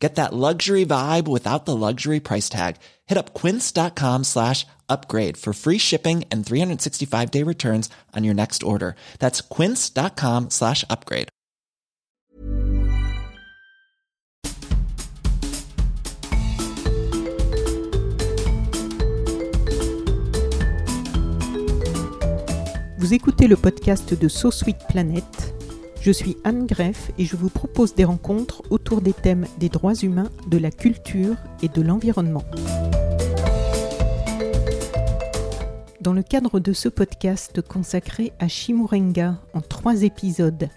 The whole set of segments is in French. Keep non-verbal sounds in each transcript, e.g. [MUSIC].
Get that luxury vibe without the luxury price tag. Hit up quince.com slash upgrade for free shipping and 365 day returns on your next order. That's quince.com slash upgrade. Vous écoutez le podcast de So Sweet Planet. Je suis Anne Greff et je vous propose des rencontres autour des thèmes des droits humains, de la culture et de l'environnement. Dans le cadre de ce podcast consacré à Chimurenga en trois épisodes,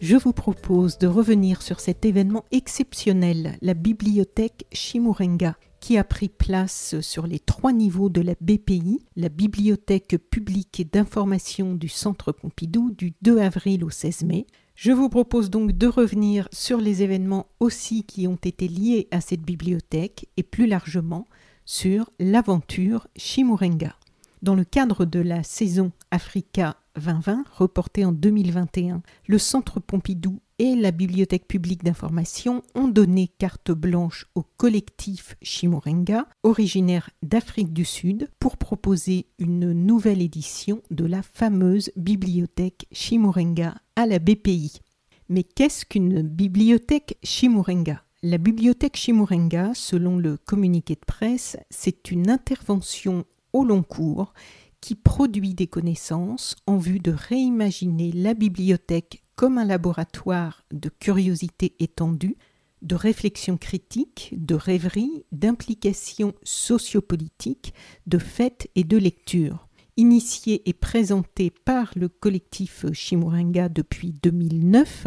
je vous propose de revenir sur cet événement exceptionnel, la bibliothèque Chimurenga, qui a pris place sur les trois niveaux de la BPI, la Bibliothèque publique d'information du Centre Pompidou, du 2 avril au 16 mai. Je vous propose donc de revenir sur les événements aussi qui ont été liés à cette bibliothèque et plus largement sur l'aventure Chimurenga. Dans le cadre de la saison Africa 2020, reportée en 2021, le Centre Pompidou et la Bibliothèque publique d'information ont donné carte blanche au collectif Chimurenga, originaire d'Afrique du Sud, pour proposer une nouvelle édition de la fameuse bibliothèque Chimurenga à la BPI. Mais qu'est-ce qu'une bibliothèque Chimurenga La bibliothèque Chimurenga, selon le communiqué de presse, c'est une intervention au long cours qui produit des connaissances en vue de réimaginer la bibliothèque comme un laboratoire de curiosité étendue, de réflexion critique, de rêverie, d'implication sociopolitique, de fête et de lecture. Initiée et présentée par le collectif Chimurenga depuis 2009,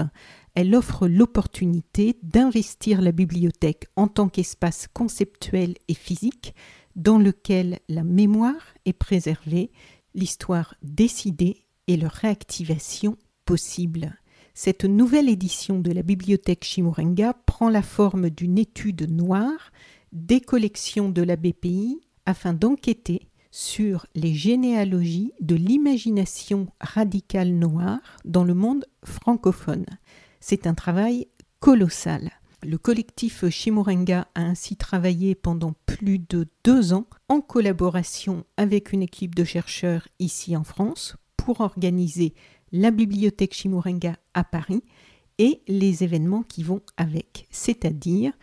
elle offre l'opportunité d'investir la bibliothèque en tant qu'espace conceptuel et physique dans lequel la mémoire est préservée, l'histoire décidée et leur réactivation possible. Cette nouvelle édition de la bibliothèque Chimurenga prend la forme d'une étude noire des collections de la BPI afin d'enquêter sur les généalogies de l'imagination radicale noire dans le monde francophone. C'est un travail colossal. Le collectif Chimurenga a ainsi travaillé pendant plus de deux ans en collaboration avec une équipe de chercheurs ici en France pour organiser la bibliothèque Chimurenga à Paris et les événements qui vont avec, c'est-à-dire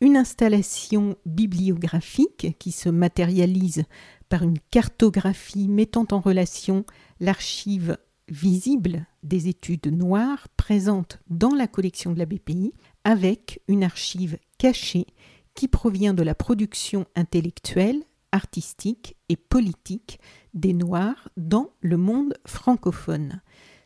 une installation bibliographique qui se matérialise par une cartographie mettant en relation l'archive visible des études noires présentes dans la collection de la BPI avec une archive cachée qui provient de la production intellectuelle, artistique et politique des Noirs dans le monde francophone.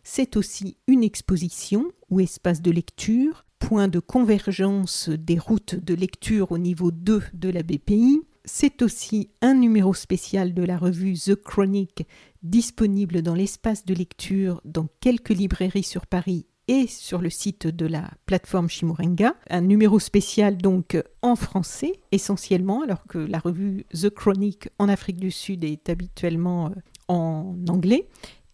C'est aussi une exposition ou espace de lecture, point de convergence des routes de lecture au niveau 2 de la BPI. C'est aussi un numéro spécial de la revue The Chronic disponible dans l'espace de lecture dans quelques librairies sur Paris et sur le site de la plateforme Chimurenga. Un numéro spécial donc en français essentiellement, alors que la revue The Chronic en Afrique du Sud est habituellement euh, en anglais.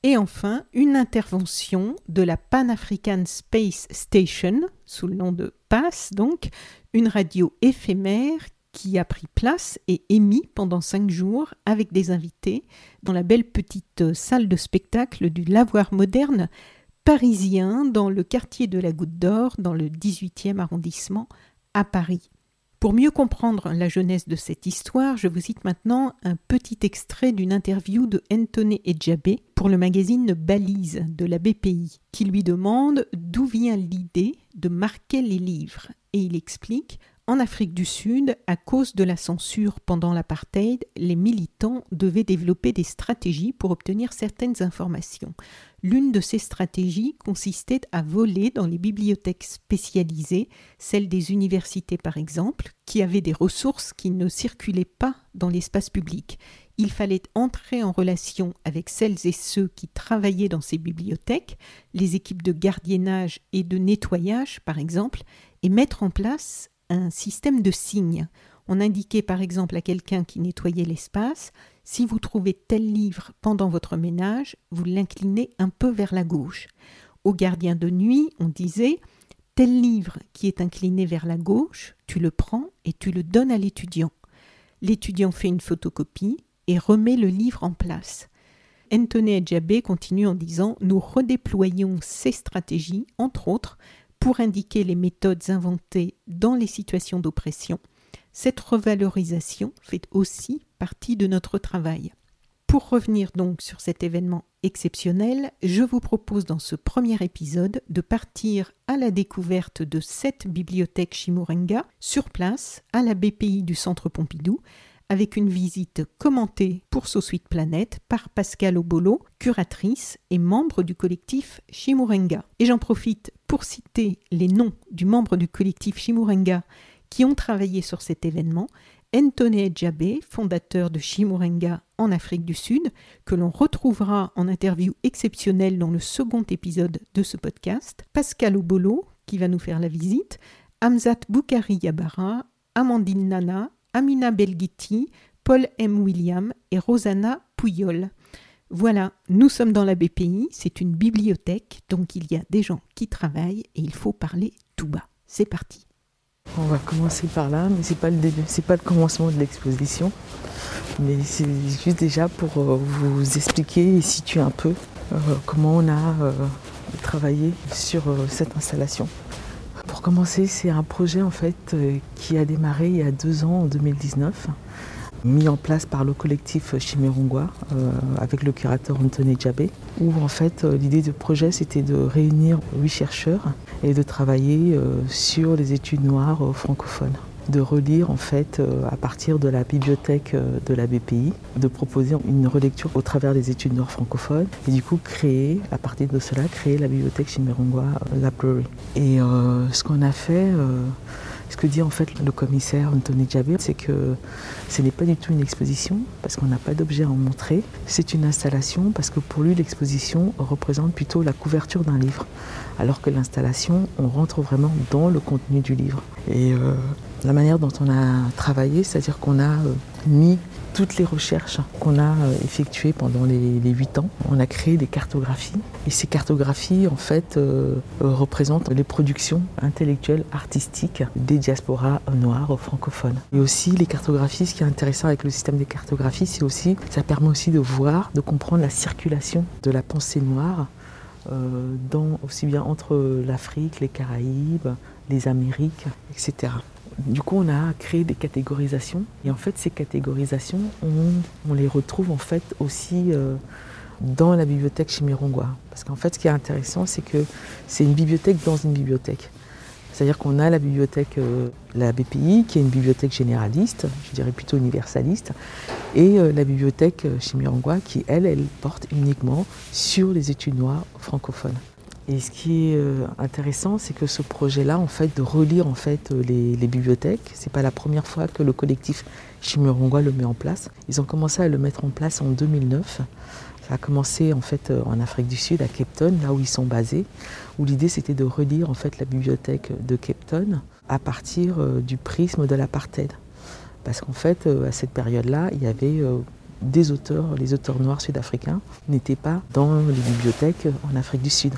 Et enfin, une intervention de la Pan African Space Station, sous le nom de PASS donc, une radio éphémère qui a pris place et émis pendant cinq jours avec des invités dans la belle petite salle de spectacle du Lavoir moderne parisien dans le quartier de la Goutte d'Or, dans le 18e arrondissement, à Paris. Pour mieux comprendre la jeunesse de cette histoire, je vous cite maintenant un petit extrait d'une interview de Anthony Edjabé pour le magazine Balise de la BPI, qui lui demande d'où vient l'idée de marquer les livres. Et il explique En Afrique du Sud, à cause de la censure pendant l'apartheid, les militants devaient développer des stratégies pour obtenir certaines informations. L'une de ces stratégies consistait à voler dans les bibliothèques spécialisées, celles des universités par exemple, qui avaient des ressources qui ne circulaient pas dans l'espace public. Il fallait entrer en relation avec celles et ceux qui travaillaient dans ces bibliothèques, les équipes de gardiennage et de nettoyage par exemple, et mettre en place un système de signes. On indiquait par exemple à quelqu'un qui nettoyait l'espace si vous trouvez tel livre pendant votre ménage, vous l'inclinez un peu vers la gauche. Au gardien de nuit, on disait tel livre qui est incliné vers la gauche, tu le prends et tu le donnes à l'étudiant. L'étudiant fait une photocopie et remet le livre en place. Anthony Adjabé continue en disant Nous redéployons ces stratégies, entre autres, pour indiquer les méthodes inventées dans les situations d'oppression. Cette revalorisation fait aussi partie de notre travail. Pour revenir donc sur cet événement exceptionnel, je vous propose dans ce premier épisode de partir à la découverte de cette bibliothèque Chimurenga sur place à la BPI du Centre Pompidou avec une visite commentée pour Suite Planète par Pascal Obolo, curatrice et membre du collectif Chimurenga. Et j'en profite pour citer les noms du membre du collectif Chimurenga qui ont travaillé sur cet événement. Anthony Djabé, fondateur de Chimurenga en Afrique du Sud, que l'on retrouvera en interview exceptionnelle dans le second épisode de ce podcast. Pascal Obolo, qui va nous faire la visite. Hamzat Boukari Yabara, Amandine Nana, Amina Belghiti, Paul M. William et Rosanna Pouyol. Voilà, nous sommes dans la BPI, c'est une bibliothèque, donc il y a des gens qui travaillent et il faut parler tout bas. C'est parti. On va commencer par là, mais c'est pas le début, pas le commencement de l'exposition, mais c'est juste déjà pour euh, vous expliquer et situer un peu euh, comment on a euh, travaillé sur cette installation. Pour commencer, c'est un projet en fait qui a démarré il y a deux ans, en 2019, mis en place par le collectif Chimerongwa euh, avec le curateur Anthony Djabé, où en fait euh, l'idée du projet c'était de réunir huit chercheurs et de travailler sur les études noires francophones de relire en fait euh, à partir de la bibliothèque euh, de la BPI, de proposer une relecture au travers des études nord francophones et du coup créer, à partir de cela, créer la bibliothèque Chimerongwa euh, Library. Et ce qu'on a fait, ce que dit en fait le commissaire Anthony Djabir, c'est que ce n'est pas du tout une exposition parce qu'on n'a pas d'objet à en montrer. C'est une installation parce que pour lui l'exposition représente plutôt la couverture d'un livre, alors que l'installation, on rentre vraiment dans le contenu du livre. Et la manière dont on a travaillé, c'est-à-dire qu'on a euh, mis toutes les recherches qu'on a euh, effectuées pendant les huit ans. On a créé des cartographies et ces cartographies en fait euh, représentent les productions intellectuelles, artistiques des diasporas noires francophones. Et aussi les cartographies, ce qui est intéressant avec le système des cartographies, c'est aussi ça permet aussi de voir, de comprendre la circulation de la pensée noire aussi bien entre l'Afrique, les Caraïbes, les Amériques, etc. Du coup, on a créé des catégorisations. Et en fait, ces catégorisations, on, les retrouve en fait aussi euh, dans la bibliothèque Chimirongwa. Parce qu'en fait, ce qui est intéressant, c'est que c'est une bibliothèque dans une bibliothèque. C'est-à-dire qu'on a la bibliothèque, euh, la BPI, qui est une bibliothèque généraliste, je dirais plutôt universaliste, et euh, la bibliothèque Chimirongwa, qui, elle, elle porte uniquement sur les études noires francophones. Et ce qui est euh, intéressant, c'est que ce projet-là, en fait, de relire en fait euh, les, les bibliothèques, c'est pas la première fois que le collectif Chimurongois le met en place. Ils ont commencé à le mettre en place en 2009. Ça a commencé en fait euh, en Afrique du Sud, à Cape Town, là où ils sont basés, où l'idée c'était de relire en fait la bibliothèque de Cape Town à partir du prisme de l'apartheid. Parce qu'en fait, à cette période-là, il y avait des auteurs, les auteurs noirs sud-africains, n'étaient pas dans les bibliothèques en Afrique du Sud.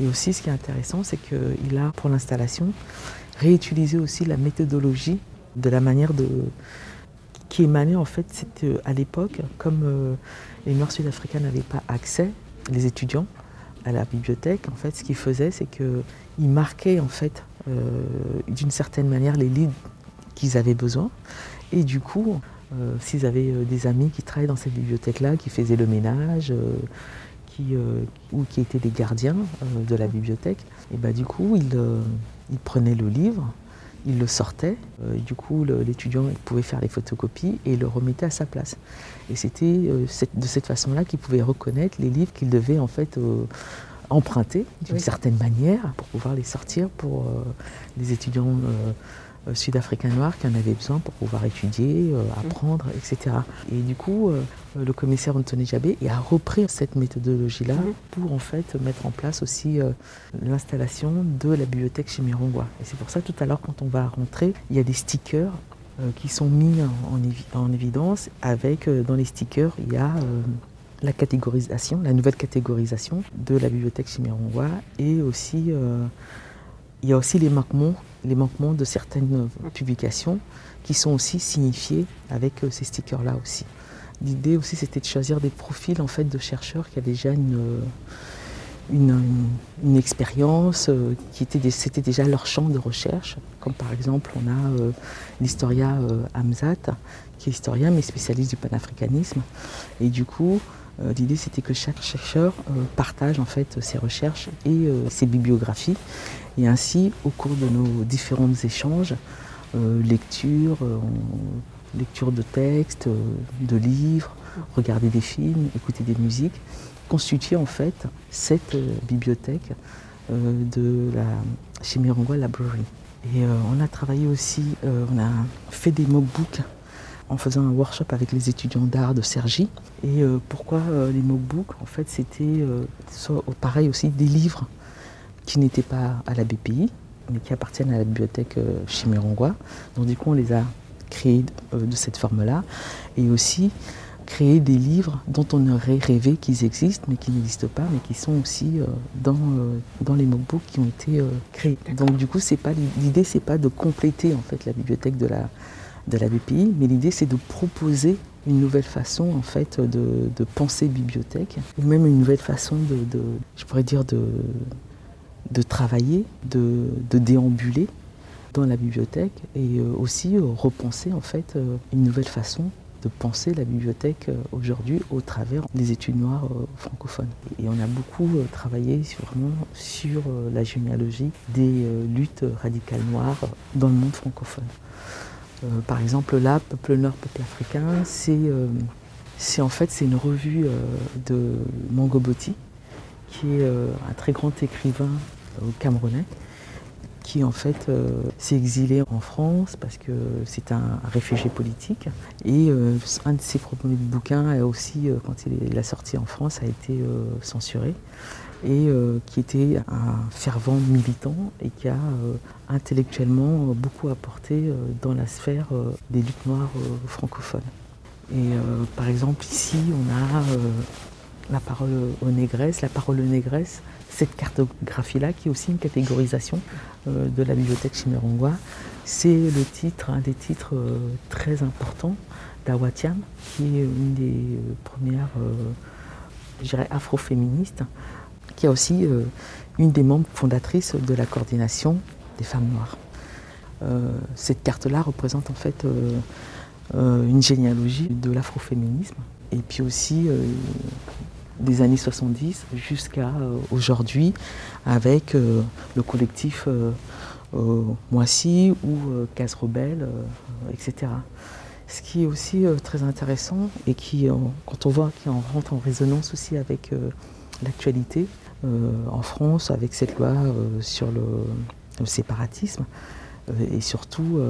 Et aussi, ce qui est intéressant, c'est qu'il a, pour l'installation, réutilisé aussi la méthodologie de la manière de qui émanait en fait euh, à l'époque, comme euh, les Noirs sud-africains n'avaient pas accès, les étudiants, à la bibliothèque, en fait, ce qu'ils faisaient, c'est qu'ils marquaient en fait euh, d'une certaine manière les livres qu'ils avaient besoin. Et du coup, s'ils avaient des amis qui travaillaient dans cette bibliothèque-là, qui faisaient le ménage, qui, ou qui étaient des gardiens de la bibliothèque, et bah, du coup, ils, prenaient le livre, il le sortait. Euh, du coup, l'étudiant pouvait faire les photocopies et le remettait à sa place. Et c'était euh, de cette façon-là qu'il pouvait reconnaître les livres qu'il devait en fait emprunter d'une certaine manière pour pouvoir les sortir pour les étudiants euh, sud-africains noirs qui en avaient besoin pour pouvoir étudier, euh, mm. apprendre, etc. Et du coup, euh, le commissaire Anthony Jabé a repris cette méthodologie-là mm. pour en fait mettre en place aussi l'installation de la bibliothèque chez. Et c'est pour ça tout à l'heure quand on va rentrer, il y a des stickers qui sont mis en, évidence avec dans les stickers il y a la catégorisation, la nouvelle catégorisation de la bibliothèque chez Mirongois et aussi il y a aussi les manquements les manquements de certaines publications qui sont aussi signifiés avec euh, ces stickers-là aussi. L'idée aussi, c'était de choisir des profils en fait de chercheurs qui avaient déjà une, euh, une, expérience, euh, qui était, c'était déjà leur champ de recherche. Comme par exemple, on a l'historia Hamzat, qui est historien mais spécialiste du panafricanisme. Et du coup, l'idée c'était que chaque chercheur partage en fait ses recherches et ses bibliographies et ainsi, au cours de nos différents échanges, euh, lecture, euh, de textes, euh, de livres, regarder des films, écouter des musiques, constitue en fait cette bibliothèque de la chez Mirongois Library. Et on a travaillé aussi, on a fait des mockbooks en faisant un workshop avec les étudiants d'art de Sergi. Et pourquoi les mockbooks? En fait, c'était pareil aussi des livres qui n'étaient pas à la BPI, mais qui appartiennent à la bibliothèque euh, Chimérongois. Donc du coup, on les a créés euh, de cette forme-là. Et aussi créer des livres dont on aurait rêvé qu'ils existent, mais qui n'existent pas, mais qui sont aussi euh, dans, dans les mockbooks qui ont été créés. Donc du coup, c'est pas l'idée, c'est pas de compléter en fait la bibliothèque de la, de la BPI, mais l'idée, c'est de proposer une nouvelle façon en fait de, de penser bibliothèque, ou même une nouvelle façon de, de je pourrais dire, de, de travailler, de, déambuler dans la bibliothèque et euh, aussi euh, repenser en fait euh, une nouvelle façon de penser la bibliothèque aujourd'hui au travers des études noires francophones. Et on a beaucoup travaillé vraiment sur la généalogie des luttes radicales noires dans le monde francophone. Par exemple, là, Peuple Nord, Peuple Africain, c'est en fait c'est une revue de Mangoboti, qui est un très grand écrivain camerounais qui en fait euh, s'est exilé en France parce que c'est un, réfugié politique. Et euh, un de ses premiers bouquins a aussi, euh, quand il, a sorti en France, a été censuré. Et qui était un fervent militant et qui a intellectuellement beaucoup apporté dans la sphère des luttes noires francophones. Et par exemple ici, on a la parole aux négresses. La parole aux négresses, cette cartographie-là, qui est aussi une catégorisation euh, de la bibliothèque Chimerongwa, c'est le titre, un des titres euh, très importants d'Awatiam, qui est une des euh, premières, je dirais, afroféministes, qui est aussi une des membres fondatrices de la coordination des femmes noires. cette carte-là représente en fait une généalogie de l'afroféminisme et puis aussi des années 70 jusqu'à euh, aujourd'hui avec euh, le collectif euh, Moissy ou Case Rebelle, etc. Ce qui est aussi très intéressant et qui, quand on voit qu'il rentre en résonance aussi avec l'actualité en France, avec cette loi sur le, séparatisme, et surtout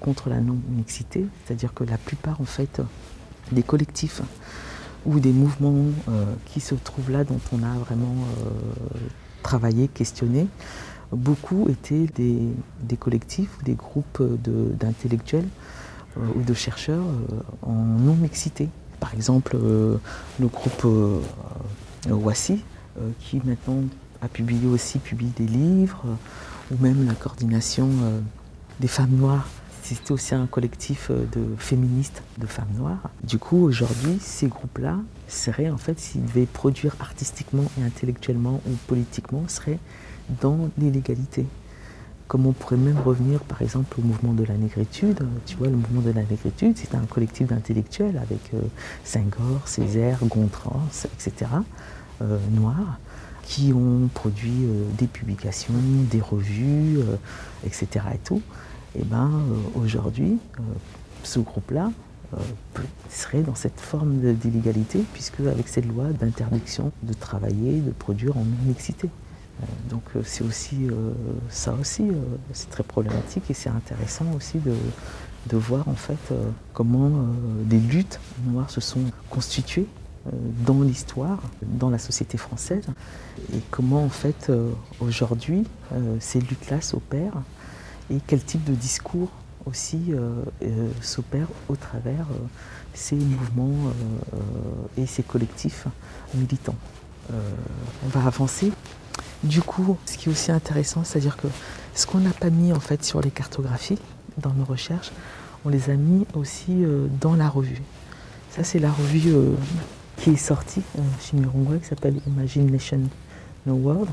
contre la non-mixité, c'est-à-dire que la plupart en fait des collectifs ou des mouvements euh, qui se trouvent là, dont on a vraiment euh, travaillé, questionné. Beaucoup étaient des, collectifs ou des groupes d'intellectuels euh, ou de chercheurs en non-mixité. Par exemple, le groupe Wassi, qui maintenant a publié aussi publie des livres, ou même la coordination des femmes noires c'était aussi un collectif euh, de féministes de femmes noires. Du coup, aujourd'hui, ces groupes-là seraient, en fait, s'ils devaient produire artistiquement et intellectuellement ou politiquement, seraient dans l'illégalité. Comme on pourrait même revenir, par exemple, au mouvement de la négritude. Tu vois, le mouvement de la négritude, c'était un collectif d'intellectuels avec euh, Senghor, Césaire, Gontran, etc., euh, noirs, qui ont produit des publications, des revues, etc. et tout Et ben aujourd'hui, ce groupe-là serait dans cette forme d'illégalité, puisque avec cette loi d'interdiction de travailler, de produire en non-mixité. Donc c'est aussi ça aussi, c'est très problématique et c'est intéressant aussi de, de voir en fait euh, comment des euh, luttes noires se sont constituées euh, dans l'histoire, dans la société française, et comment en fait aujourd'hui ces luttes-là s'opèrent et quel type de discours aussi s'opère au travers ces mouvements et ces collectifs militants. on va avancer. Du coup, ce qui est aussi intéressant, c'est-à-dire que ce qu'on n'a pas mis en fait sur les cartographies dans nos recherches, on les a mis aussi euh, dans la revue. Ça, c'est la revue euh, qui est sortie euh, chez Mirongwa, qui s'appelle Imagination No World.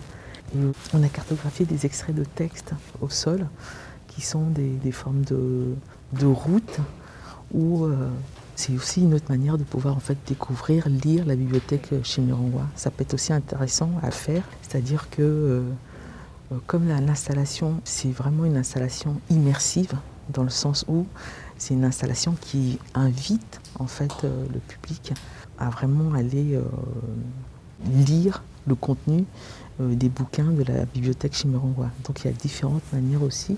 on a cartographié des extraits de textes au sol, qui sont des, formes de, routes, où c'est aussi une autre manière de pouvoir en fait découvrir, lire la bibliothèque chez. Ça peut être aussi intéressant à faire, c'est-à-dire que comme l'installation, c'est vraiment une installation immersive, dans le sens où c'est une installation qui invite en fait euh, le public à vraiment aller euh, lire le contenu euh, des bouquins de la bibliothèque Chimirongwa. Donc il y a différentes manières aussi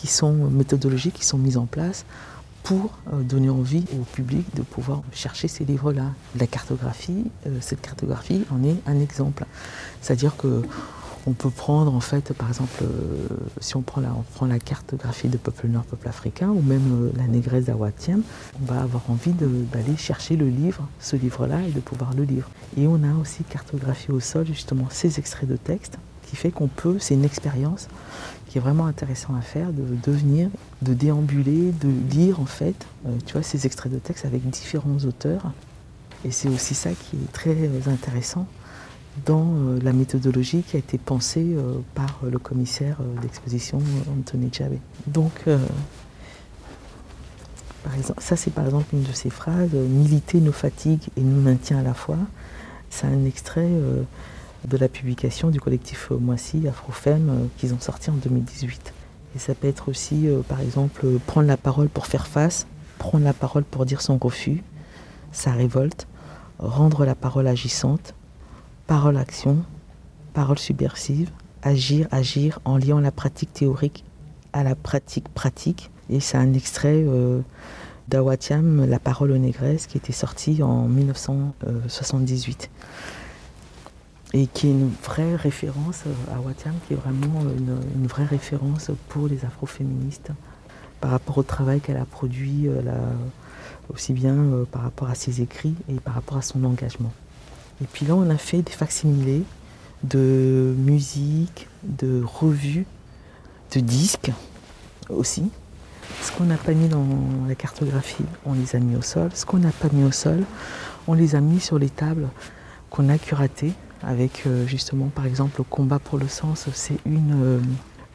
qui sont méthodologiques qui sont mises en place pour donner envie au public de pouvoir chercher ces livres-là. La cartographie, cette cartographie en est un exemple. C'est-à-dire que on peut prendre en fait, par exemple, euh, si on prend, la, prend la cartographie de peuple nord, peuple africain, ou même euh, la négresse d'Awatiem, on va avoir envie d'aller chercher le livre, ce livre-là, et de pouvoir le lire. Et on a aussi cartographié au sol justement ces extraits de texte, qui fait qu'on peut, c'est une expérience qui est vraiment intéressant à faire, de devenir, de déambuler, de lire en fait, euh, tu vois, ces extraits de texte avec différents auteurs. Et c'est aussi ça qui est très intéressant, dans euh, la méthodologie qui a été pensée euh, par le commissaire d'exposition Anthony Chabé. Donc, par exemple, ça c'est par exemple une de ces phrases, militer nos fatigues et nous maintient à la fois. C'est un extrait de la publication du collectif Moissy, Afrofem, qu'ils ont sorti en 2018. Et ça peut être aussi, par exemple, prendre la parole pour faire face, prendre la parole pour dire son refus, sa révolte, rendre la parole agissante, Parole-action, parole subversive, agir, agir en liant la pratique théorique à la pratique pratique. Et c'est un extrait euh, d'Awatiam, La parole aux négresses, qui était sorti en 1978. Et qui est une vraie référence, à euh, Awatiam, qui est vraiment une, vraie référence pour les afroféministes par rapport au travail qu'elle a produit, euh, aussi bien par rapport à ses écrits et par rapport à son engagement. Et puis là, on a fait des facsimilés de musique, de revues, de disques aussi. Ce qu'on n'a pas mis dans la cartographie, on les a mis au sol. Ce qu'on n'a pas mis au sol, on les a mis sur les tables qu'on a curatées avec euh, justement par exemple combat pour le sens, c'est une,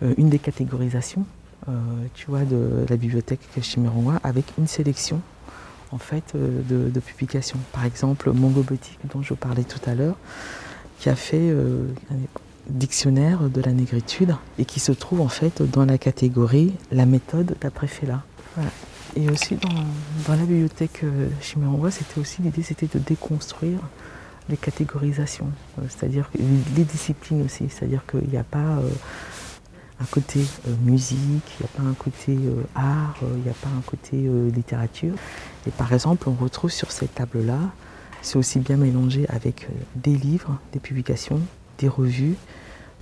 euh, une des catégorisations euh, tu vois, de la bibliothèque Chiméronwa avec une sélection en fait, de, publications. Par exemple, Mongobotique, dont je parlais tout à l'heure, qui a fait euh, un dictionnaire de la négritude et qui se trouve en fait dans la catégorie la méthode d'après Fela. Et aussi dans, la bibliothèque Chimérongois, c'était aussi l'idée c'était de déconstruire les catégorisations, c'est-à-dire les disciplines aussi, c'est-à-dire qu'il n'y a pas un côté euh, musique, il n'y a pas un côté euh, art, euh, il n'y a pas un côté littérature. Et par exemple, on retrouve sur cette table-là, c'est aussi bien mélangé avec des livres, des publications, des revues,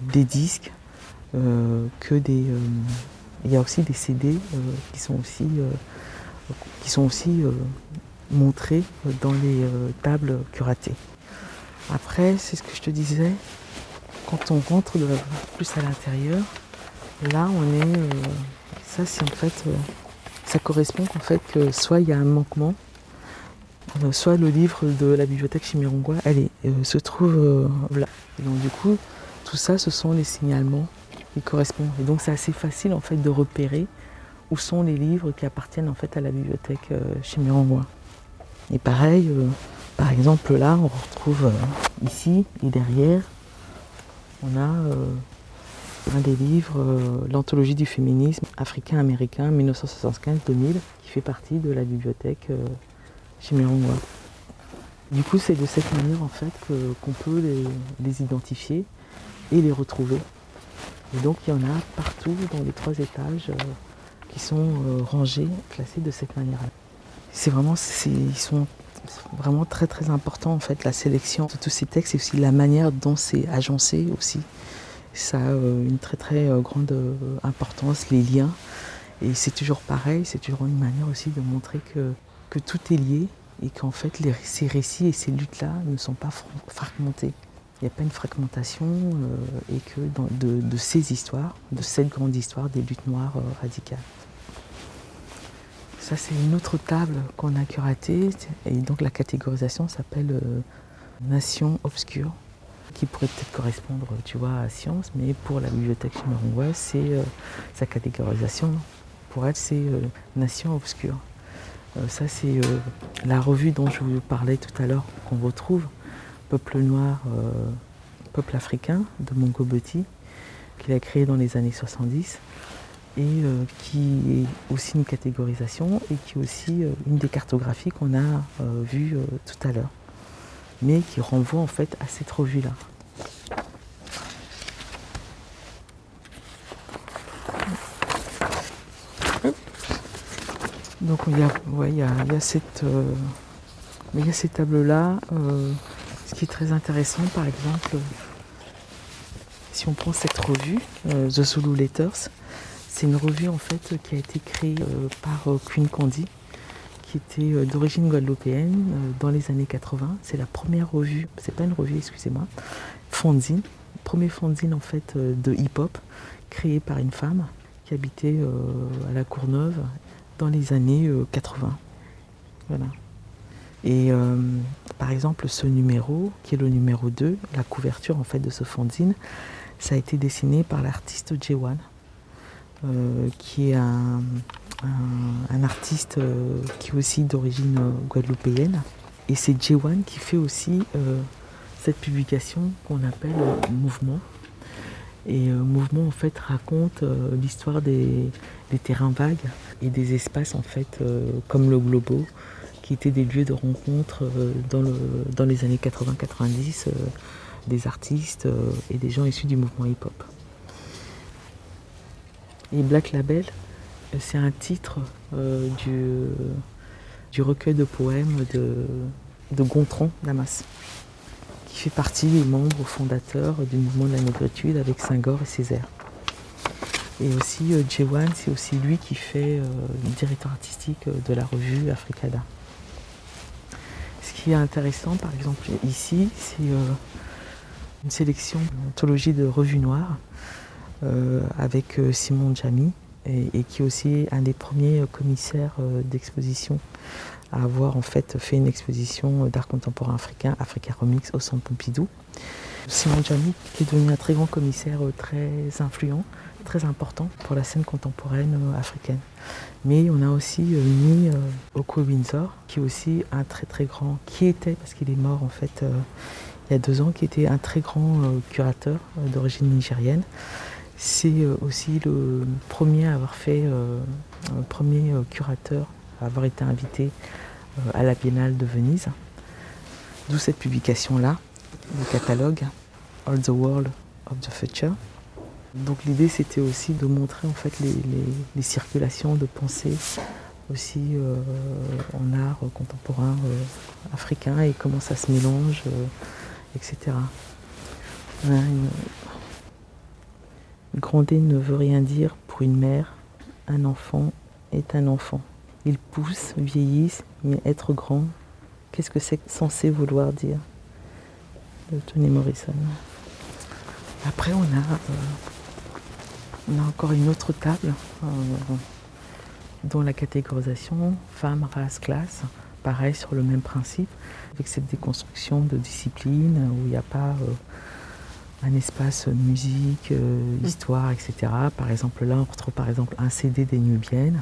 des disques, que des. il y a aussi des CD qui sont aussi, qui sont aussi montrés dans les tables curatées. Après, c'est ce que je te disais, quand on rentre plus à l'intérieur, Là, on est. Euh, ça, c'est en fait. Euh, ça correspond qu'en fait, que soit il y a un manquement, euh, soit le livre de la bibliothèque Chimirongwa, elle se trouve là. donc, du coup, tout ça, ce sont les signalements qui correspondent. Et donc, c'est assez facile en fait de repérer où sont les livres qui appartiennent en fait à la bibliothèque Chimirongwa. Et pareil, par exemple, là, on retrouve ici et derrière, on a un des livres, euh, l'anthologie du féminisme africain-américain 1975-2000, qui fait partie de la bibliothèque euh, chez Mirongwa. Du coup, c'est de cette manière en fait qu'on peut les, identifier et les retrouver. Et donc, il y en a partout dans les trois étages euh, qui sont rangés, classés de cette manière-là. C'est vraiment, ils sont vraiment très très importants en fait la sélection de tous ces textes et aussi la manière dont c'est agencé aussi ça a euh, une très très euh, grande euh, importance, les liens. Et c'est toujours pareil, c'est toujours une manière aussi de montrer que, que tout est lié et qu'en fait les, ces récits et ces luttes-là ne sont pas fragmentés. Il n'y a pas une fragmentation et que de, ces histoires, de cette grande histoire des luttes noires radicales. Ça c'est une autre table qu'on a curatée et donc la catégorisation s'appelle Nation obscure qui pourrait peut-être correspondre, tu vois, à science, mais pour la bibliothèque chimarongoise, c'est euh, sa catégorisation. Pour elle, c'est euh, nation obscure. Euh, ça, c'est la revue dont je vous parlais tout à l'heure, qu'on retrouve, Peuple noir, Peuple africain, de Mongo qu'il a créé dans les années 70 et qui est aussi une catégorisation et qui est aussi une des cartographies qu'on a vues tout à l'heure mais qui renvoie en fait à cette revue-là. Donc il y a, il y cette, euh, il y a ces tables-là. Euh, ce qui est très intéressant, par exemple, si on prend cette revue, euh, The Zulu Letters, c'est une revue en fait qui a été créée par Queen Candy, qui était euh, d'origine guadeloupéenne euh, dans les années 80. C'est la première revue, c'est pas une revue, excusez-moi, fanzine, premier fanzine en fait euh, de hip-hop créé par une femme qui habitait à la Courneuve dans les années 80. Voilà. Et par exemple, ce numéro, qui est le numéro 2, la couverture en fait de ce fanzine, ça a été dessiné par l'artiste J1, qui est un, artiste euh, qui est aussi d'origine euh, guadeloupéenne. Et c'est J1 qui fait aussi euh, cette publication qu'on appelle Mouvement. Et Mouvement en fait raconte l'histoire des, terrains vagues et des espaces en fait comme le Globo qui étaient des lieux de rencontre dans les années 80-90 des artistes et des gens issus du mouvement hip-hop. Et Black Label, c'est un titre euh, du, recueil de poèmes de, de Gontran Damas, qui fait partie des membres fondateurs du mouvement de la négritude avec Senghor et Césaire. Et aussi, euh, Jewan, c'est aussi lui qui fait euh, le directeur artistique de la revue Africada. Ce qui est intéressant, par exemple, ici, c'est une sélection, une anthologie de revues noires avec Simon Jamy, et, qui est aussi un des premiers commissaires euh, d'exposition à avoir en fait fait une exposition d'art contemporain africain, Africa Remix au Centre Pompidou. Simon Jamy, qui est devenu un très grand commissaire euh, très influent, très important pour la scène contemporaine euh, africaine. Mais on a aussi mis Oko Windsor, qui est aussi un très très grand, qui était, parce qu'il est mort en fait il y a deux ans, qui était un très grand curateur d'origine nigérienne, c'est euh, aussi le premier à avoir fait, euh, le premier euh, curateur à avoir été invité à la Biennale de Venise. D'où cette publication-là, le catalogue All the World of the Future. Donc l'idée c'était aussi de montrer en fait les, circulations de pensée aussi en art contemporain africain et comment ça se mélange, etc. Gronder ne veut rien dire pour une mère. Un enfant est un enfant. Il pousse, vieillissent, mais être grand, qu'est-ce que c'est censé vouloir dire De Tony Morrison? Après, on a, euh, on a encore une autre table euh, dont la catégorisation femme, race, classe. Pareil sur le même principe, avec cette déconstruction de discipline où il n'y a pas. Euh, un espace musique, euh, mm. histoire, etc. Par exemple, là, on retrouve par exemple un CD des Nubiennes,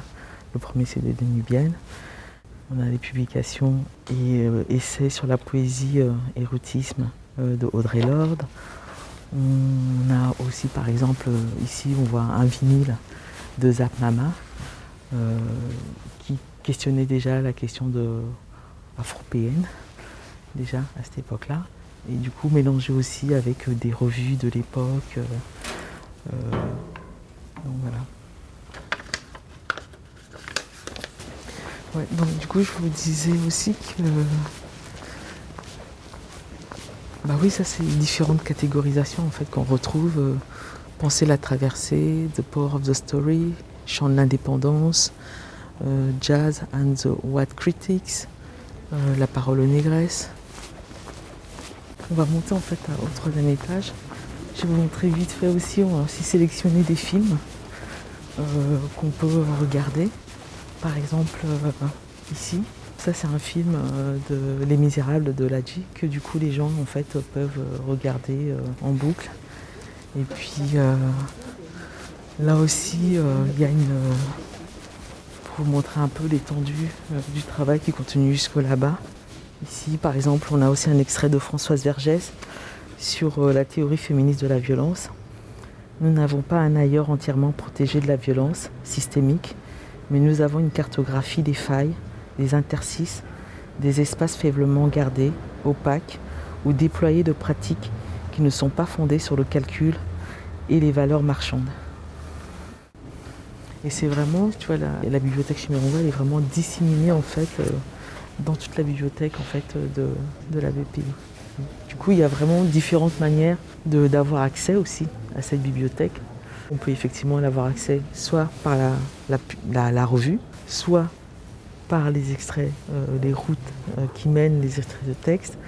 le premier CD des Nubiennes. On a les publications et euh, essais sur la poésie euh, érotisme de Audrey Lorde. On a aussi par exemple ici on voit un vinyle de Zap Mama euh, qui questionnait déjà la question de afropéenne déjà à cette époque-là et du coup mélangé aussi avec des revues de l'époque. Euh, donc voilà. donc du coup je vous disais aussi que bah oui ça c'est différentes catégorisations en fait qu'on retrouve euh, penser la traversée the power of the story chant de l'indépendance euh, jazz and the white critics euh, la parole aux négresses on va monter en fait au troisième étage je vais vous montrer vite fait aussi on a aussi sélectionné des films qu'on peut regarder par exemple, euh, ici, ça c'est un film euh, de Les Misérables de Ladji que du coup les gens en fait peuvent euh, regarder en boucle. Et puis là aussi il y a une pour vous montrer un peu l'étendue du travail qui continue jusqu'au là-bas. Ici par exemple on a aussi un extrait de Françoise Vergès sur la théorie féministe de la violence. Nous n'avons pas un ailleurs entièrement protégé de la violence systémique mais nous avons une cartographie des failles, des interstices, des espaces faiblement gardés, opaques ou déployés de pratiques qui ne sont pas fondées sur le calcul et les valeurs marchandes. Et c'est vraiment, tu vois, la, bibliothèque Chiméronga est vraiment disséminée en fait euh, dans toute la bibliothèque en fait de, de la BPI. Du coup, il y a vraiment différentes manières d'avoir accès aussi à cette bibliothèque. On peut effectivement avoir accès soit par la, revue, soit par les extraits, euh, les routes euh, qui mènent les extraits de texte,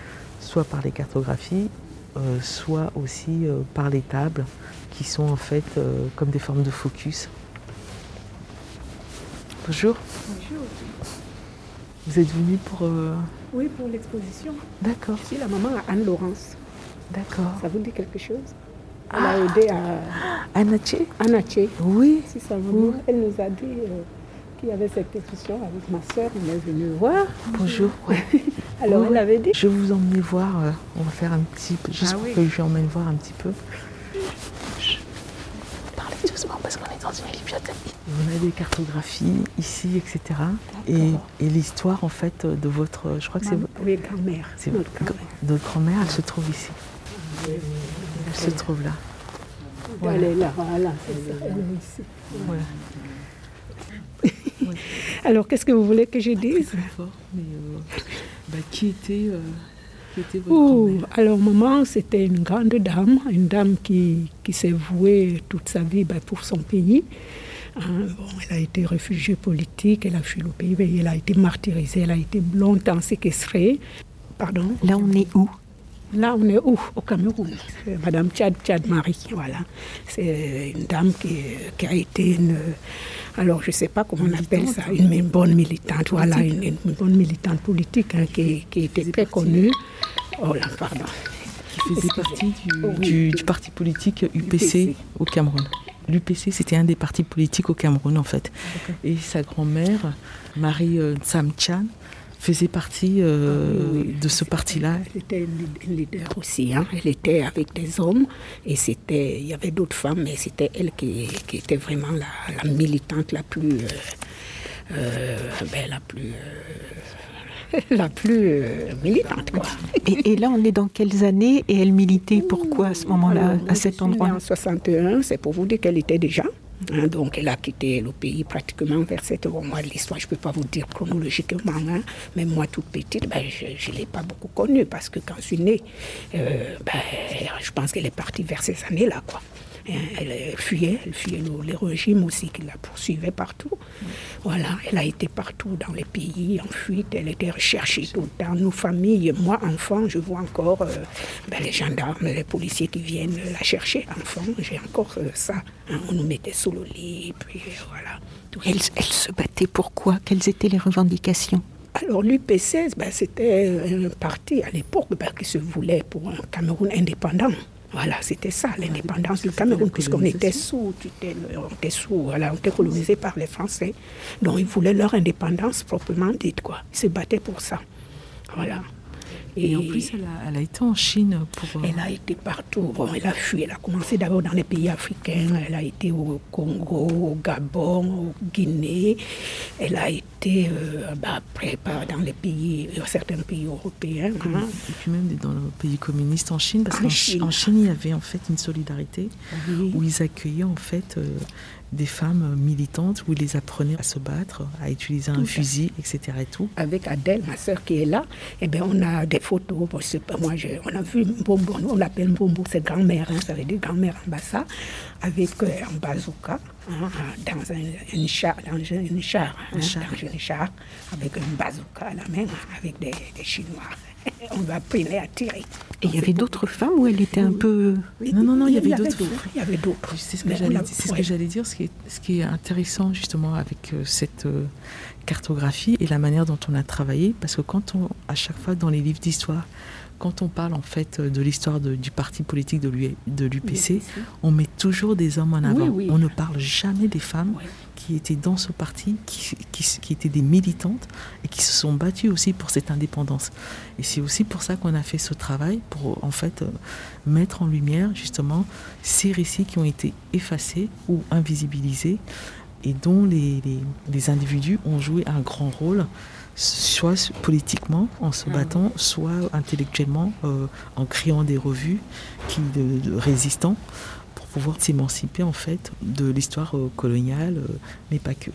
soit par les cartographies, euh, soit aussi par les tables qui sont en fait comme des formes de focus. Bonjour. Bonjour. Vous êtes venu pour... Oui, pour l'exposition. D'accord. Je suis la maman à Anne-Laurence. D'accord. Ça vous dit quelque chose? Elle a aidé à. [GASPS] Anaché Anaché. Oui. Si ça vous Elle nous a dit euh, qu'il y avait cette exposition avec ma soeur. On est venu voir. Bonjour. [LAUGHS] Alors elle avait dit. Je vais vous emmener voir. Euh, on va faire un petit peu. Juste ah que je emmène voir un petit peu. Parce qu'on est dans une bibliothèque. On a des cartographies ici, etc. Et, et l'histoire en fait de votre. Je crois que c'est. Oui, grand-mère. Notre grand-mère. grand-mère, elle se trouve ici se trouve là. Elle est là, voilà, [LAUGHS] Alors, qu'est-ce que vous voulez que je dise? euh, bah, Qui était, euh, votre Alors, maman, c'était une grande dame, une dame qui, qui s'est vouée toute sa vie bah, pour son pays. Hein, bon, elle a été réfugiée politique, elle a fui le pays, mais elle a été martyrisée, elle a été longtemps séquestrée. Pardon? Là, on est où? Là, on est où? Au Cameroun. Madame Tchad, Tchad Marie, voilà. C'est une dame qui, a été une. Alors, je ne sais pas comment on appelle ça, une, bonne militante, voilà, une, bonne militante politique hein, qui, était très connue. Oh là, pardon. Qui faisait partie du, parti politique UPC, au Cameroun. L'UPC, c'était un des partis politiques au Cameroun, en fait. Et sa grand-mère, Marie euh, Tsam Chan, faisait partie euh, ah de ce parti-là. Elle était une leader aussi. Hein. Elle était avec des hommes et c'était, il y avait d'autres femmes, mais c'était elle qui, qui, était vraiment la, militante la plus, euh, euh, ben, la plus [LAUGHS] la plus militante. Quoi. Et, là, on est dans quelles années et elle militait pourquoi à ce moment-là, à cet endroit En 61, c'est pour vous dire qu'elle était déjà. Hein, donc elle a quitté le pays pratiquement vers cette mois de l'histoire. Je ne peux pas vous dire chronologiquement, hein, mais moi toute petite, ben, je ne l'ai pas beaucoup connue parce que quand je suis née, euh, ben, je pense qu'elle est partie vers ces années-là. quoi. Elle fuyait, elle fuyait les régimes aussi qui la poursuivaient partout. Voilà, elle a été partout dans les pays en fuite, elle était recherchée tout le temps. Nos familles, moi enfant, je vois encore euh, ben, les gendarmes, les policiers qui viennent la chercher. Enfant, j'ai encore euh, ça. Hein, on nous mettait sous le lit, puis voilà. Elle, se battait pourquoi Quelles étaient les revendications? Alors l'UPC, ben, c'était un parti à l'époque ben, qui se voulait pour un Cameroun indépendant. Voilà, c'était ça, l'indépendance du Cameroun, puisqu'on était sous, on était sous, voilà, on était colonisé par les Français. Donc ils voulaient leur indépendance proprement dite, quoi. Ils se battaient pour ça. Voilà. Et, en plus, elle a, été en Chine pour. Elle a été partout. Bon, elle a fui. Elle a commencé d'abord dans les pays africains. Elle a été au Congo, au Gabon, au Guinée. Elle a été bah, après dans les pays, certains pays européens. Hein. Et puis même dans le pays communiste en Chine, parce qu'en Chine. Chine, il y avait en fait une solidarité où ils accueillaient en fait des femmes militantes où ils les apprenaient à se battre, à utiliser un fusil, etc. Et tout. Avec Adèle, ma soeur qui est là, eh bien, on a des photos. Bon, pas, moi, on a vu Mbombo, on l'appelle Mbombo, c'est grand-mère, hein, ça veut dire grand-mère en avec euh, un bazooka. Hein, dans un, char, dans un char, hein, dans un char, avec un bazooka à la main, avec des, des Chinois. On va prier à tirer. Et il y avait d'autres femmes où elle était un peu. Non, non, non, il y avait d'autres. Il y avait d'autres. C'est ce que j'allais dire. Ce qui, est, ce qui est intéressant justement avec euh, cette euh, cartographie et la manière dont on a travaillé, parce que quand on, à chaque fois dans les livres d'histoire, quand on parle en fait de l'histoire du parti politique de l'UPC, on met toujours des hommes en avant. on ne parle jamais des femmes qui étaient dans ce parti, qui, qui, étaient des militantes et qui se sont battues aussi pour cette indépendance. Et c'est aussi pour ça qu'on a fait ce travail, pour en fait euh, mettre en lumière justement ces récits qui ont été effacés ou invisibilisés et dont les, les individus ont joué un grand rôle soit politiquement en se ah battant, soit intellectuellement euh, en créant des revues qui, de, résistants pouvoir s'émanciper en fait de l'histoire euh, coloniale, euh, mais pas que.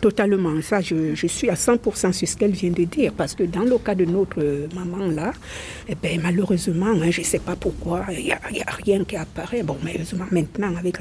Totalement. Ça, je, suis à 100% sur ce qu'elle vient de dire. Parce que dans le cas de notre maman, là, eh ben, malheureusement, hein, je ne sais pas pourquoi, il n'y a, rien qui apparaît. Bon, malheureusement, maintenant, avec,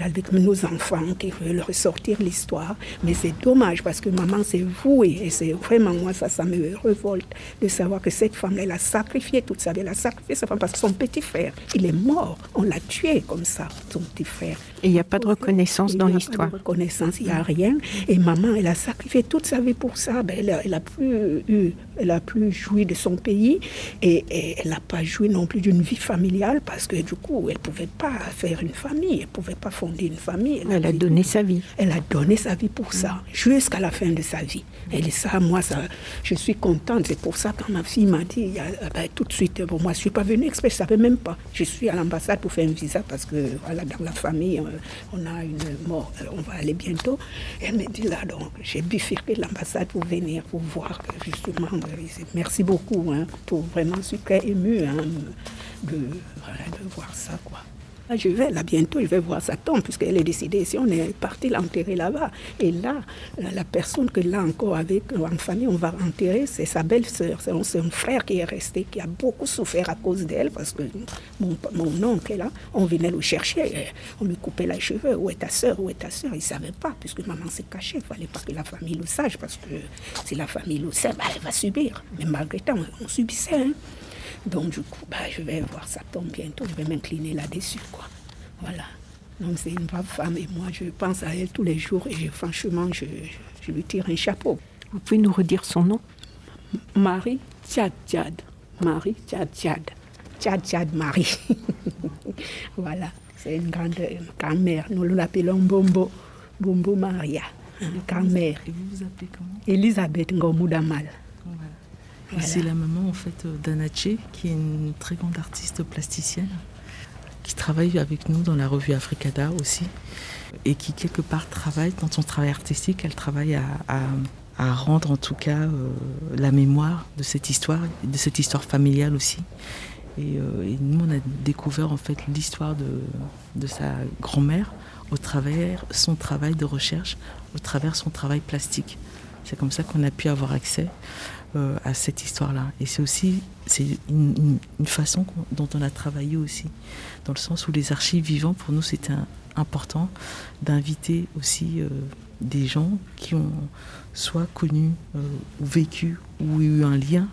avec nos enfants qui veulent ressortir l'histoire. Mais c'est dommage parce que maman s'est vouée. Et c'est vraiment, moi, ça, ça me révolte de savoir que cette femme, elle a sacrifié toute sa vie. Elle a sacrifié sa femme parce que son petit frère, il est mort. On l'a tué comme ça, son petit frère. Et il n'y a pas de reconnaissance dans l'histoire. reconnaissance, il n'y a rien. Et maman, elle a sacrifié toute sa vie pour ça. Ben, elle, a, plus eu, elle a plus joui de son pays et, elle n'a pas joui non plus d'une vie familiale parce que du coup, elle ne pouvait pas faire une famille, elle ne pouvait pas fonder une famille. Elle, a donné sa vie. Elle a donné sa vie pour ça, jusqu'à la fin de sa vie. Et ça, moi, ça, je suis contente. C'est pour ça quand ma fille m'a dit, ben, tout de suite, bon, moi, je ne suis pas venue exprès, je ne savais même pas. Je suis à l'ambassade pour faire un visa parce que voilà, dans la famille, euh, on a une mort, on va aller bientôt. elle me dit là, donc, j'ai bifurqué l'ambassade pour venir, pour voir justement. Euh, merci beaucoup hein, pour vraiment, je suis très de, de voir ça. Ah, je vais là bientôt, je vais voir sa tombe, puisqu'elle est décidée. Si on est parti l'enterrer là-bas. Et là, la personne que là encore avec en famille, on va enterrer, c'est sa belle-sœur. C'est son frère qui est resté, qui a beaucoup souffert à cause d'elle, parce que mon, mon, oncle là. On venait le chercher, on lui coupait les cheveux. Où est ta sœur? Où est ta sœur? Il ne savait pas, puisque maman s'est cachée. Il ne fallait pas que la famille le sache, parce que si la famille le sait, bah, elle va subir. Mais malgré tout, on, subissait. Hein. Donc du coup, bah, je vais voir sa tombe bientôt, je vais m'incliner là-dessus. quoi. Voilà. Donc c'est une brave femme et moi je pense à elle tous les jours et franchement je, lui tire un chapeau. Vous pouvez nous redire son nom? Marie Tchad Tchad. Marie Tchad Tchad. Tchad Tchad Marie. [LAUGHS] voilà. C'est une grande grand-mère. Nous l'appelons Bombo. Bombo Maria. Grand-mère. Et vous vous appelez comment? Elisabeth Ngomoudamal. C'est la maman en fait d'Anaché, qui est une très grande artiste plasticienne, qui travaille avec nous dans la revue Africada aussi, et qui quelque part travaille, dans son travail artistique, elle travaille à, rendre en tout cas euh, la mémoire de cette histoire, de cette histoire familiale aussi. Euh, et, nous, on a découvert en fait l'histoire de, de sa grand-mère au travers son travail de recherche, au travers son travail plastique. C'est comme ça qu'on a pu avoir accès euh, à cette histoire-là. Et c'est aussi c'est une, façon dont on a travaillé aussi, dans le sens où les archives vivantes, pour nous, c'était important d'inviter aussi euh, des gens qui ont soit connu euh, ou vécu ou eu un lien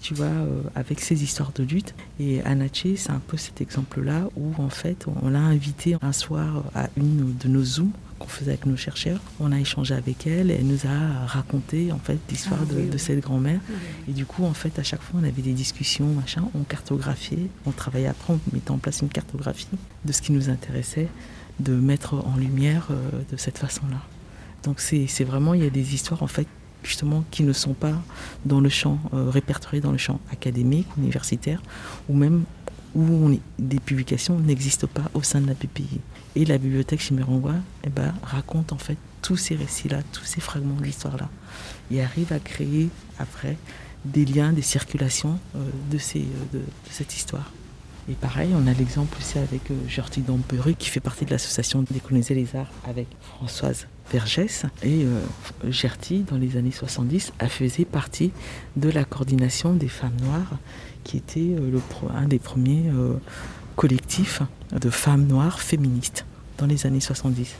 tu vois, avec ces histoires de lutte. Et Anaché, c'est un peu cet exemple-là où, en fait, on l'a invité un soir à une de nos Zooms qu'on faisait avec nos chercheurs. On a échangé avec elle et elle nous a raconté en fait l'histoire ah de, cette grand-mère. Et du coup, en fait, à chaque fois, on avait des discussions, machin, on cartographiait, on travaillait après, on mettait en place une cartographie de ce qui nous intéressait, de mettre en lumière euh, de cette façon-là. Donc c'est vraiment, il y a des histoires en fait justement qui ne sont pas dans le champ répertoriés dans le champ académique, universitaire, ou même où des publications n'existent pas au sein de la BPI. Et la bibliothèque Chimirongwa eh ben, raconte en fait tous ces récits-là, tous ces fragments de l'histoire-là, et arrive à créer après des liens, des circulations euh, euh, de, cette histoire. Et pareil, on a l'exemple aussi avec euh, Damperu qui fait partie de l'association Décoloniser les arts avec Françoise Vergès. Et euh, Gertie, dans les années 70, a faisait partie de la coordination des femmes noires qui était le, un des premiers collectifs de femmes noires féministes dans les années 70.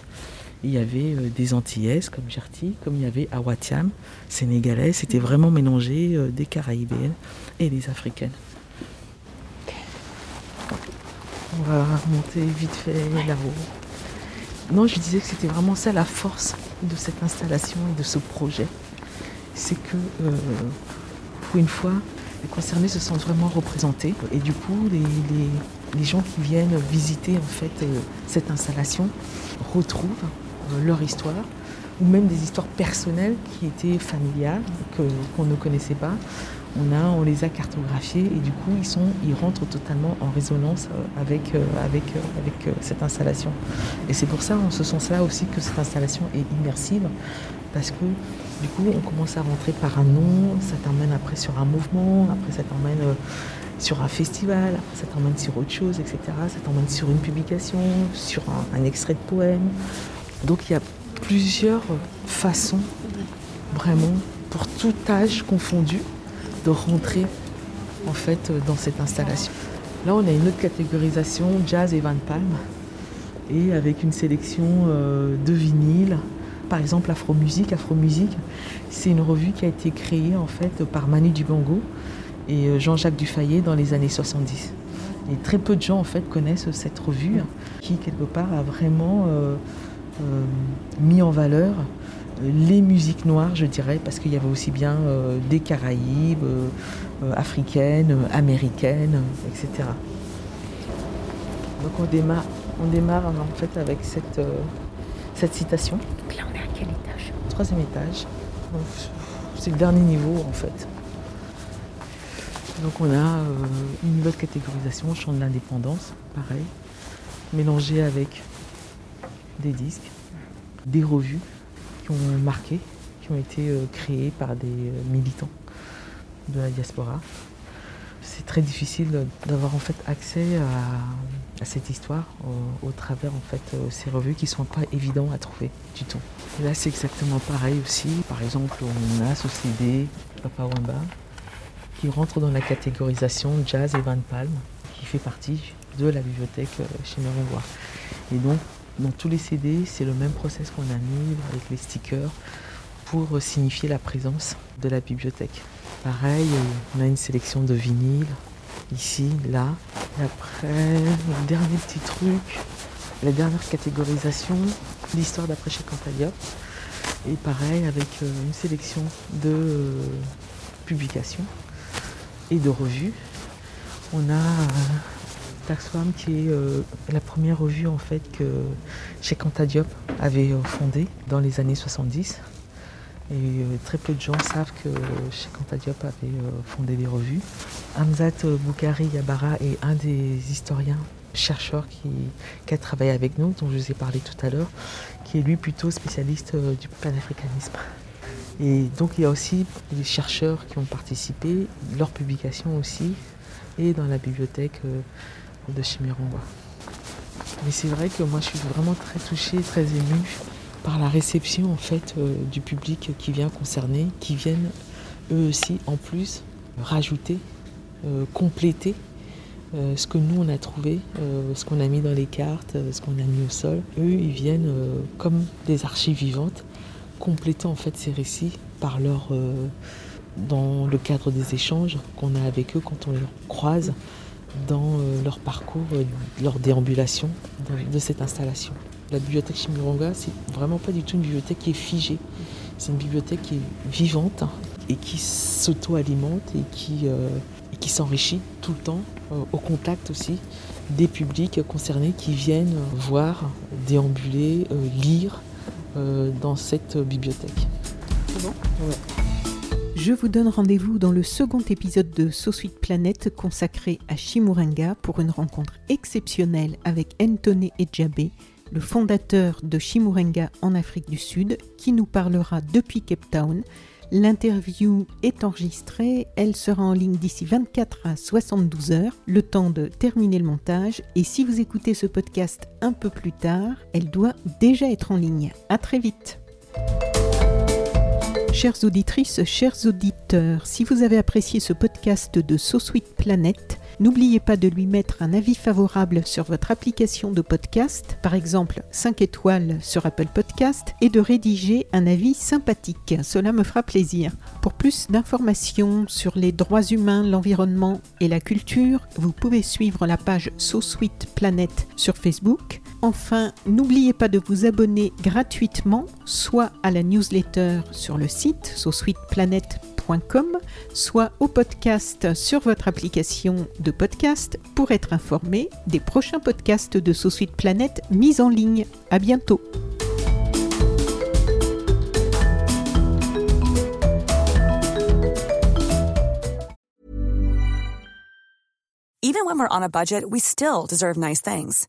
Il y avait euh, des Antillaises comme Gertie, comme il y avait Awatiam, sénégalaises. C'était vraiment mélangé euh, des Caraïbéennes et des Africaines. On va monter vite fait là-haut. Non, je disais que c'était vraiment ça la force de cette installation et de ce projet. C'est que, euh, pour une fois, les concernés se sentent vraiment représentés. Et du coup, les, gens qui viennent visiter en fait cette installation retrouvent euh, leur histoire, ou même des histoires personnelles qui étaient familiales, qu'on ne connaissait pas. On, a, on les a cartographiées et du coup ils, sont, ils rentrent totalement en résonance euh, avec, euh, avec, avec cette installation. Et c'est pour ça, en ce sens-là aussi, que cette installation est immersive, parce que du coup on commence à rentrer par un nom, ça t'emmène après sur un mouvement, après ça t'emmène sur un festival, ça t'emmène sur autre chose, etc. Ça t'emmène sur une publication, sur un extrait de poème, donc il y a plusieurs façons, vraiment, pour tout âge confondu, de rentrer en fait dans cette installation. Là, on a une autre catégorisation, jazz et Van Palm, et avec une sélection euh, de vinyles. Par exemple, Afro-Musique. Afro-Musique, c'est une revue qui a été créée en fait par Manu Dubango et euh, Jean-Jacques Dufayet dans les années 70. Et très peu de gens en fait connaissent cette revue qui quelque part a vraiment euh, euh, mis en valeur les musiques noires, je dirais, parce qu'il y avait aussi bien euh, des Caraïbes, africaines, américaines, etc. Donc on démarre, on démarre en fait avec cette, cette citation. Donc là on est à quel étage? Troisième étage. C'est le dernier niveau en fait. Donc on a une nouvelle catégorisation, chant de l'indépendance, pareil, mélangé avec des disques, des revues qui ont marqué, qui ont été euh, créées par des euh, militants de la diaspora. C'est très difficile d'avoir en fait accès à, cette histoire au, travers en fait euh, ces revues qui sont pas évidentes à trouver du tout. là c'est exactement pareil aussi. Par exemple on a ce CD Papa Wamba qui rentre dans la catégorisation jazz et Van Palm qui fait partie de la bibliothèque chez Mérenvois. Et donc dans tous les CD, c'est le même process qu'on a mis avec les stickers pour signifier la présence de la bibliothèque. Pareil, on a une sélection de vinyles, ici, là. Et après, le dernier petit truc, la dernière catégorisation, l'histoire d'après chez Cantaliop. Et pareil, avec euh, une sélection de euh, publications et de revues. On a euh, Taxfam qui est euh, la première revue en fait que Anta Diop avait euh, fondée dans les années 70. Et euh, très peu de gens savent que Anta Diop avait fondé des revues. Hamzat Boukari Yabara est un des historiens chercheurs qui, a travaillé avec nous, dont je vous ai parlé tout à l'heure, qui est lui plutôt spécialiste du panafricanisme. Et donc il y a aussi des chercheurs qui ont participé, leurs publications aussi, et dans la bibliothèque de Chimirongo. Mais c'est vrai que moi je suis vraiment très touchée, très émue par la réception en fait euh, du public qui vient concerner, qui viennent eux aussi en plus rajouter, euh, compléter euh, ce que nous on a trouvé, ce qu'on a mis dans les cartes, ce qu'on a mis au sol. Eux ils viennent comme des archives vivantes, complétant en fait ces récits par leur dans le cadre des échanges qu'on a avec eux quand on les croise dans euh, leur parcours, euh, leur déambulation de cette installation. La bibliothèque Chimuranga, c'est vraiment pas du tout une bibliothèque qui est figée. C'est une bibliothèque qui est vivante et qui s'auto-alimente et qui, euh, qui s'enrichit tout le temps, au contact aussi des publics concernés qui viennent voir, déambuler, lire dans cette bibliothèque. bon Je vous donne rendez-vous dans le second épisode de So Sweet Planet consacré à Chimurenga pour une rencontre exceptionnelle avec Ntone Ejabe, le fondateur de Chimurenga en Afrique du Sud, qui nous parlera depuis Cape Town. L'interview est enregistrée, elle sera en ligne d'ici 24 à 72 heures, le temps de terminer le montage. Et si vous écoutez ce podcast un peu plus tard, elle doit déjà être en ligne. À très vite! Chères auditrices, chers auditeurs, si vous avez apprécié ce podcast de So Planet, n'oubliez pas de lui mettre un avis favorable sur votre application de podcast, par exemple 5 étoiles sur Apple Podcast, et de rédiger un avis sympathique. Cela me fera plaisir. Pour plus d'informations sur les droits humains, l'environnement et la culture, vous pouvez suivre la page So Sweet Planet sur Facebook. Enfin, n'oubliez pas de vous abonner gratuitement, soit à la newsletter sur le site sosweetplanet.com, soit au podcast sur votre application de podcast pour être informé des prochains podcasts de So Sweet Planet mis en ligne. À bientôt. Even when we're on a budget, we still deserve nice things.